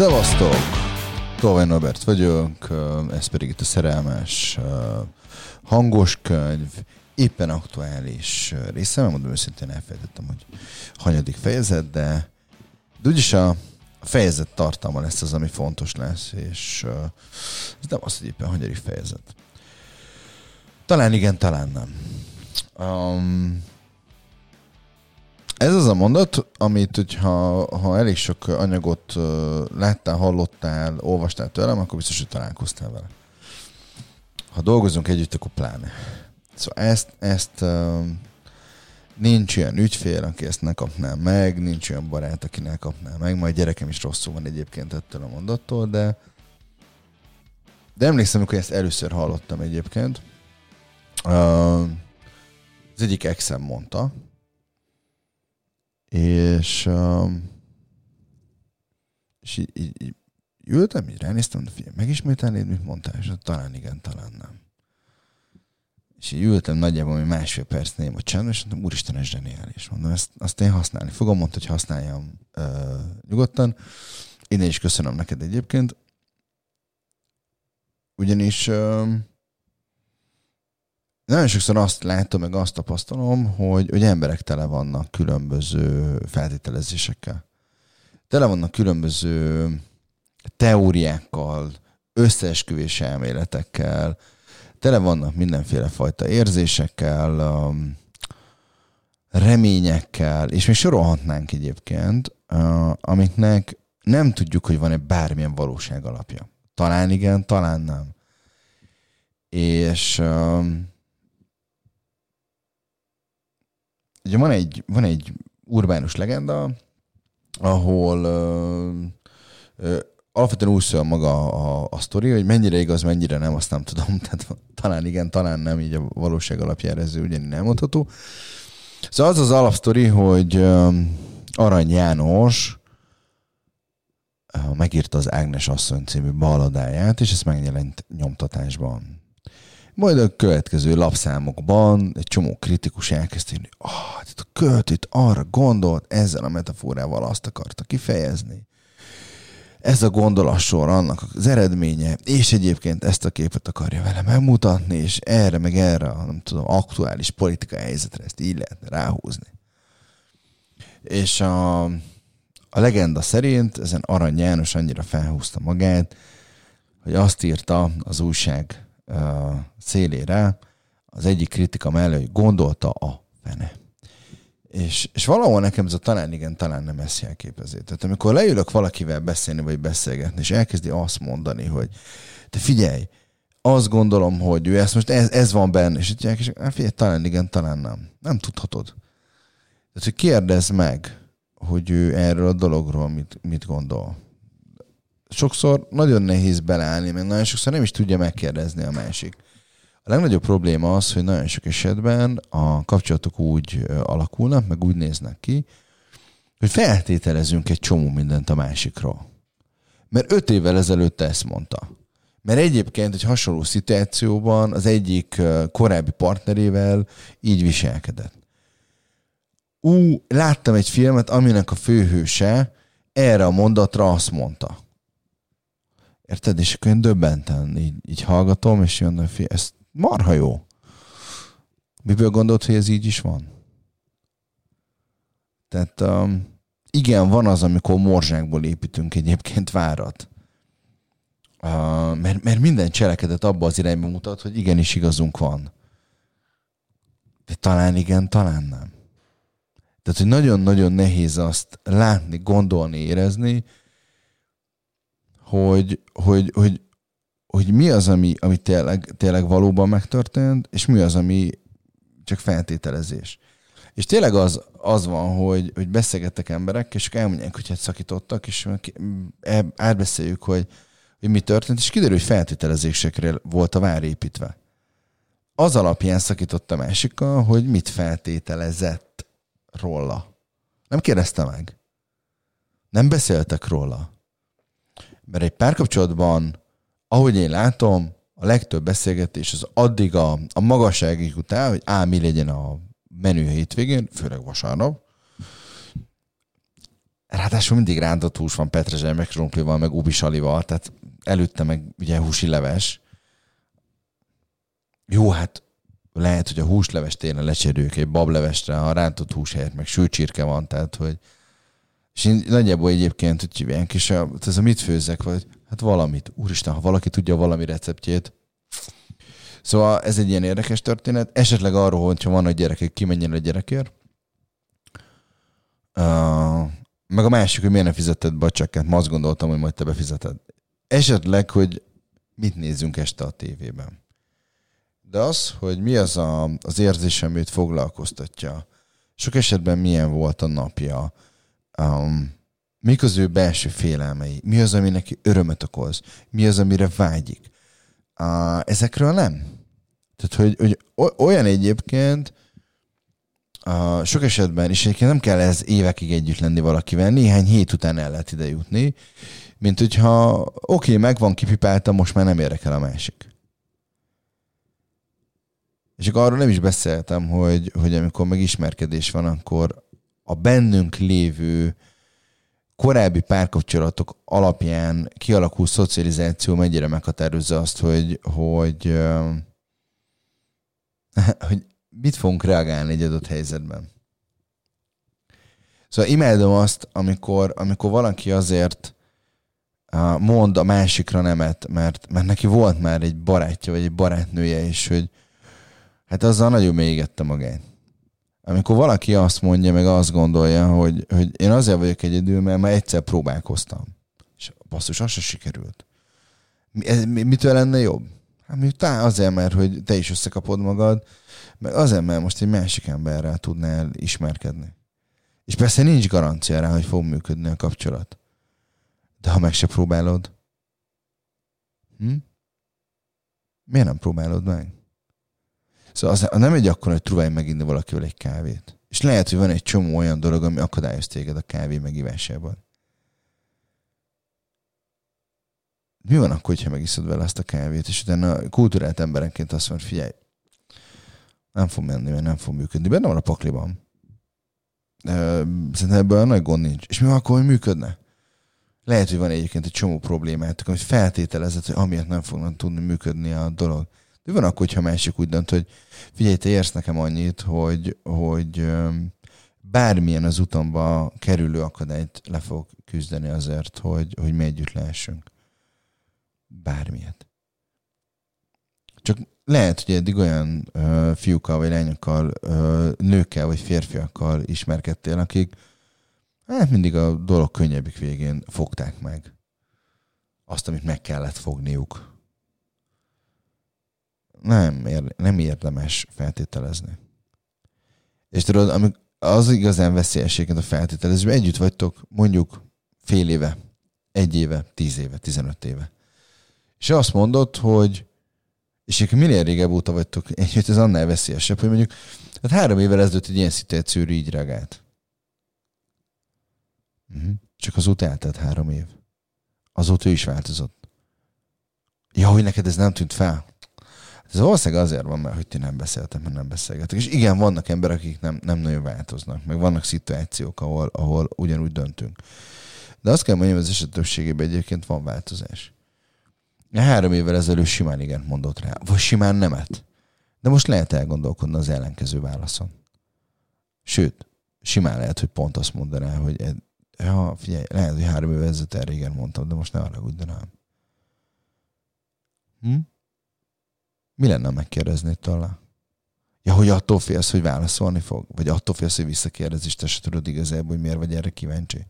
Szevasztok! Tolvaj Norbert vagyok, ez pedig itt a szerelmes hangos könyv, éppen aktuális része, megmondom őszintén elfelejtettem, hogy hanyadik fejezet, de, de úgyis a fejezet tartalma lesz az, ami fontos lesz, és ez nem az, hogy éppen hanyadik fejezet. Talán igen, talán nem. Um, ez az a mondat, amit, hogyha ha elég sok anyagot láttál, hallottál, olvastál tőlem, akkor biztos, hogy találkoztál vele. Ha dolgozunk együtt, akkor pláne. Szóval ezt, ezt nincs olyan ügyfél, aki ezt ne kapná meg, nincs olyan barát, aki ne kapná meg, majd gyerekem is rosszul van egyébként ettől a mondattól, de de emlékszem, hogy ezt először hallottam egyébként. Az egyik exem mondta, és, um, és így, így, így ültem, így ránéztem, de figyelj, megismételnéd, mit mondtál? És talán igen, talán nem. És így ültem nagyjából hogy másfél percnél a csend, és mondtam, úristen, ez zseniális. Mondom, ezt, azt én használni fogom, mondta, hogy használjam uh, nyugodtan. Én is köszönöm neked egyébként. Ugyanis uh, nagyon sokszor azt látom, meg azt tapasztalom, hogy, hogy emberek tele vannak különböző feltételezésekkel. Tele vannak különböző teóriákkal, összeesküvés elméletekkel, tele vannak mindenféle fajta érzésekkel, um, reményekkel, és még sorolhatnánk egyébként, uh, amiknek nem tudjuk, hogy van-e bármilyen valóság alapja. Talán igen, talán nem. És um, ugye van egy, van egy urbánus legenda, ahol ö, ö, alapvetően úgy szól maga a, a sztori, hogy mennyire igaz, mennyire nem, azt nem tudom. Tehát talán igen, talán nem, így a valóság alapjára ez ugyanígy nem mondható. Szóval az az alapsztori, hogy ö, Arany János megírta az Ágnes asszony című balladáját, és ezt megjelent nyomtatásban. Majd a következő lapszámokban egy csomó kritikus elkezdte hogy ah, hát a költőt arra gondolt, ezzel a metaforával azt akarta kifejezni. Ez a gondolatsor annak az eredménye, és egyébként ezt a képet akarja vele megmutatni, és erre meg erre nem tudom, aktuális politikai helyzetre ezt így lehetne ráhúzni. És a, a legenda szerint ezen Arany János annyira felhúzta magát, hogy azt írta az újság szélére az egyik kritika mellé, hogy gondolta a fene. És, és valahol nekem ez a talán igen, talán nem ezt jelképezi. Tehát amikor leülök valakivel beszélni, vagy beszélgetni, és elkezdi azt mondani, hogy te figyelj, azt gondolom, hogy ő ezt most, ez, ez van benne, és így és hát figyelj, talán igen, talán nem. Nem tudhatod. Tehát, hogy kérdezz meg, hogy ő erről a dologról mit, mit gondol sokszor nagyon nehéz beleállni, mert nagyon sokszor nem is tudja megkérdezni a másik. A legnagyobb probléma az, hogy nagyon sok esetben a kapcsolatok úgy alakulnak, meg úgy néznek ki, hogy feltételezünk egy csomó mindent a másikról. Mert öt évvel ezelőtt ezt mondta. Mert egyébként egy hasonló szituációban az egyik korábbi partnerével így viselkedett. Ú, láttam egy filmet, aminek a főhőse erre a mondatra azt mondta. Érted? És akkor én döbbenten így, így hallgatom, és jön, hogy ez marha jó. Miből gondolt, hogy ez így is van? Tehát um, igen, van az, amikor morzsákból építünk egyébként várat. Uh, mert, mert minden cselekedet abba az irányba mutat, hogy igenis igazunk van. De talán igen, talán nem. Tehát, hogy nagyon-nagyon nehéz azt látni, gondolni, érezni, hogy, hogy, hogy, hogy mi az, ami, ami tényleg, tényleg valóban megtörtént, és mi az, ami csak feltételezés. És tényleg az, az van, hogy, hogy beszélgettek emberek, és elmondják, hogy hát szakítottak, és átbeszéljük, hogy, hogy mi történt, és kiderül, hogy feltételezésekre volt a vár építve. Az alapján szakított a másikkal, hogy mit feltételezett róla. Nem kérdezte meg. Nem beszéltek róla. Mert egy párkapcsolatban, ahogy én látom, a legtöbb beszélgetés az addig a, a magasságig után, hogy á, mi legyen a menü hétvégén, főleg vasárnap, ráadásul mindig rántott hús van petrezsely, meg krumplival, meg ubisalival, tehát előtte meg ugye húsi leves. Jó, hát lehet, hogy a húsleves tényleg lecserüljük egy bablevestre, a rántott hús helyett meg sülcsirke van, tehát hogy és én nagyjából egyébként, hogy hívják, és a, ez a mit főzzek, vagy hát valamit. Úristen, ha valaki tudja valami receptjét. Szóval ez egy ilyen érdekes történet. Esetleg arról, hogyha van a gyerekek, kimenjen a gyerekért. Uh, meg a másik, hogy miért nem fizetted be a csekket. Ma azt gondoltam, hogy majd te befizeted. Esetleg, hogy mit nézzünk este a tévében. De az, hogy mi az a, az érzés, amit foglalkoztatja, sok esetben milyen volt a napja, um, mik az ő belső félelmei, mi az, ami neki örömet okoz, mi az, amire vágyik. Uh, ezekről nem. Tehát, hogy, hogy olyan egyébként, uh, sok esetben, és egyébként nem kell ez évekig együtt lenni valakivel, néhány hét után el lehet ide jutni, mint hogyha oké, okay, megvan, kipipáltam, most már nem érdekel a másik. És akkor arról nem is beszéltem, hogy, hogy amikor megismerkedés van, akkor a bennünk lévő korábbi párkapcsolatok alapján kialakult szocializáció mennyire meghatározza azt, hogy, hogy, hogy mit fogunk reagálni egy adott helyzetben. Szóval imádom azt, amikor, amikor valaki azért mond a másikra nemet, mert, mert neki volt már egy barátja, vagy egy barátnője, és hogy hát azzal nagyon mélyigette magát. Amikor valaki azt mondja, meg azt gondolja, hogy, hogy én azért vagyok egyedül, mert már egyszer próbálkoztam. És basszus, az se sikerült. Ez, mitől lenne jobb? Hát azért, mert hogy te is összekapod magad, meg azért, mert most egy másik emberrel tudnál ismerkedni. És persze nincs garancia rá, hogy fog működni a kapcsolat. De ha meg se próbálod, hm? miért nem próbálod meg? Szóval az, nem egy akkor, hogy próbálj meginni valakivel egy kávét. És lehet, hogy van egy csomó olyan dolog, ami akadályoz téged a kávé megívásában. Mi van akkor, ha megiszod vele azt a kávét, és utána kultúrált emberenként azt mondja, figyelj, nem fog menni, mert nem fog működni. Benne van a pakliban. Szerintem ebből nagy gond nincs. És mi van akkor, hogy működne? Lehet, hogy van egyébként egy csomó problémát, hogy feltételezett, hogy amiatt nem fognak tudni működni a dolog. De van akkor, hogyha másik úgy dönt, hogy figyelj, te érsz nekem annyit, hogy, hogy bármilyen az utamba kerülő akadályt le fog küzdeni azért, hogy, hogy mi együtt lehessünk. Bármilyet. Csak lehet, hogy eddig olyan ö, fiúkkal, vagy lányokkal, ö, nőkkel, vagy férfiakkal ismerkedtél, akik hát mindig a dolog könnyebbik végén fogták meg azt, amit meg kellett fogniuk nem, ér, nem érdemes feltételezni. És tudod, amik az igazán veszélyességet a feltételezésben együtt vagytok mondjuk fél éve, egy éve, tíz éve, tizenöt éve. És azt mondod, hogy és minél régebb óta vagytok együtt, ez annál veszélyesebb, hogy mondjuk hát három évvel ezelőtt egy ilyen szituációra így reagált. Uh-huh. Csak azóta eltelt három év. Azóta ő is változott. Ja, hogy neked ez nem tűnt fel? Ez valószínűleg azért van, mert hogy ti nem beszéltek, mert nem beszélgetek. És igen, vannak emberek, akik nem, nem nagyon változnak, meg vannak szituációk, ahol, ahol ugyanúgy döntünk. De azt kell mondjam, az eset többségében egyébként van változás. Három évvel ezelőtt simán igen mondott rá, vagy simán nemet. De most lehet elgondolkodni az ellenkező válaszon. Sőt, simán lehet, hogy pont azt mondaná, hogy ja, figyelj, lehet, hogy három évvel ezelőtt erre igen mondtam, de most ne arra nem. Hm? Mi lenne, megkérdezni tőle? Ja, hogy attól félsz, hogy válaszolni fog? Vagy attól félsz, hogy visszakérdez, és te se tudod igazából, hogy miért vagy erre kíváncsi?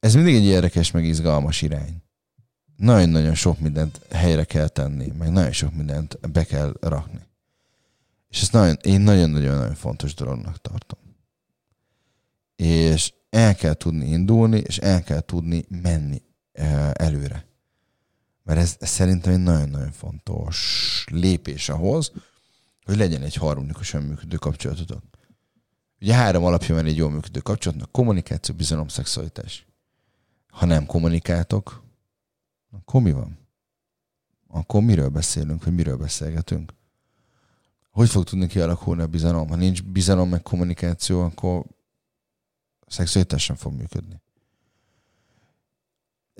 Ez mindig egy érdekes, meg izgalmas irány. Nagyon-nagyon sok mindent helyre kell tenni, meg nagyon sok mindent be kell rakni. És ezt nagyon, én nagyon-nagyon-nagyon fontos dolognak tartom. És el kell tudni indulni, és el kell tudni menni eh, előre. Mert ez, ez szerintem egy nagyon-nagyon fontos lépés ahhoz, hogy legyen egy harmonikusan működő kapcsolatotok. Ugye három alapja van egy jól működő kapcsolatnak. Kommunikáció, bizalom, szexualitás. Ha nem kommunikáltok, akkor mi van? Akkor miről beszélünk, vagy miről beszélgetünk? Hogy fog tudni kialakulni a bizalom? Ha nincs bizalom meg kommunikáció, akkor szexualitás sem fog működni.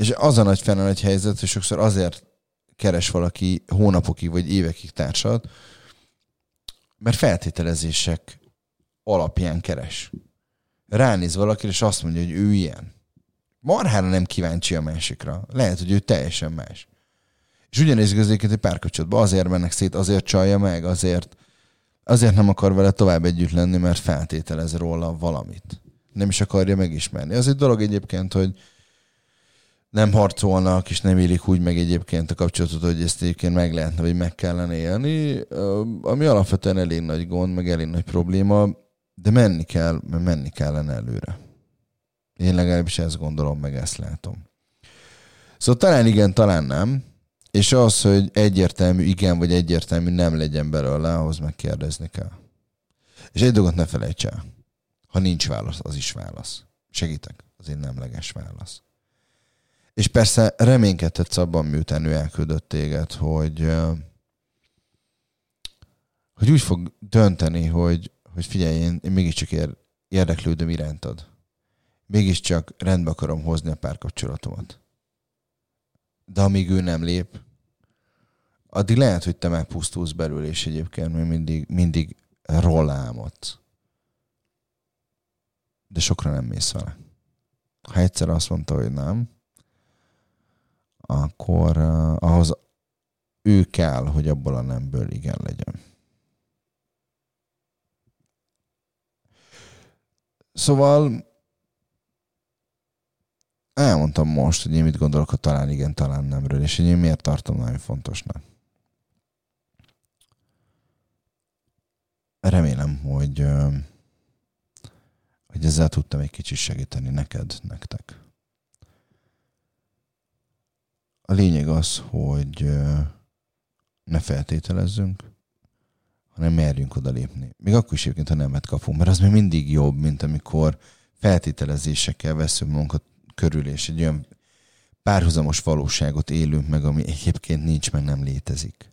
És az a nagy fenn egy helyzet, hogy sokszor azért keres valaki hónapokig vagy évekig társat, mert feltételezések alapján keres. Ránéz valaki, és azt mondja, hogy ő ilyen. Marhára nem kíváncsi a másikra. Lehet, hogy ő teljesen más. És ugyanéz igazéként egy párkapcsolatban azért mennek szét, azért csalja meg, azért, azért nem akar vele tovább együtt lenni, mert feltételez róla valamit. Nem is akarja megismerni. Az egy dolog egyébként, hogy nem harcolnak, és nem élik úgy meg egyébként a kapcsolatot, hogy ezt egyébként meg lehetne, vagy meg kellene élni, ami alapvetően elég nagy gond, meg elég nagy probléma, de menni kell, mert menni kellene előre. Én legalábbis ezt gondolom, meg ezt látom. Szóval talán igen, talán nem, és az, hogy egyértelmű igen, vagy egyértelmű nem legyen belőle, ahhoz megkérdezni kell. És egy dolgot ne felejts el. Ha nincs válasz, az is válasz. Segítek, az egy nemleges válasz. És persze reménykedhetsz abban, miután ő elküldött téged, hogy, hogy úgy fog dönteni, hogy, hogy figyelj, én, én mégiscsak ér, érdeklődöm irántad. Mégiscsak rendbe akarom hozni a párkapcsolatomat. De amíg ő nem lép, addig lehet, hogy te megpusztulsz belül, és egyébként még mindig, mindig rollámot. De sokra nem mész vele. Ha egyszer azt mondta, hogy nem, akkor uh, ahhoz ő kell, hogy abból a nemből igen legyen. Szóval elmondtam most, hogy én mit gondolok a talán igen, talán nemről, és hogy én miért tartom nagyon fontosnak. Remélem, hogy, hogy ezzel tudtam egy kicsit segíteni neked, nektek. A lényeg az, hogy ne feltételezzünk, hanem merjünk oda lépni. Még akkor is egyébként, ha nemet kapunk, mert az még mindig jobb, mint amikor feltételezésekkel veszünk magunkat körül, és egy olyan párhuzamos valóságot élünk meg, ami egyébként nincs, meg nem létezik.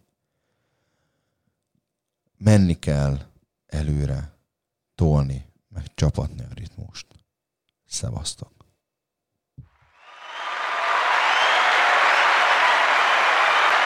Menni kell előre, tolni, meg csapatni a ritmust. Szevasztok!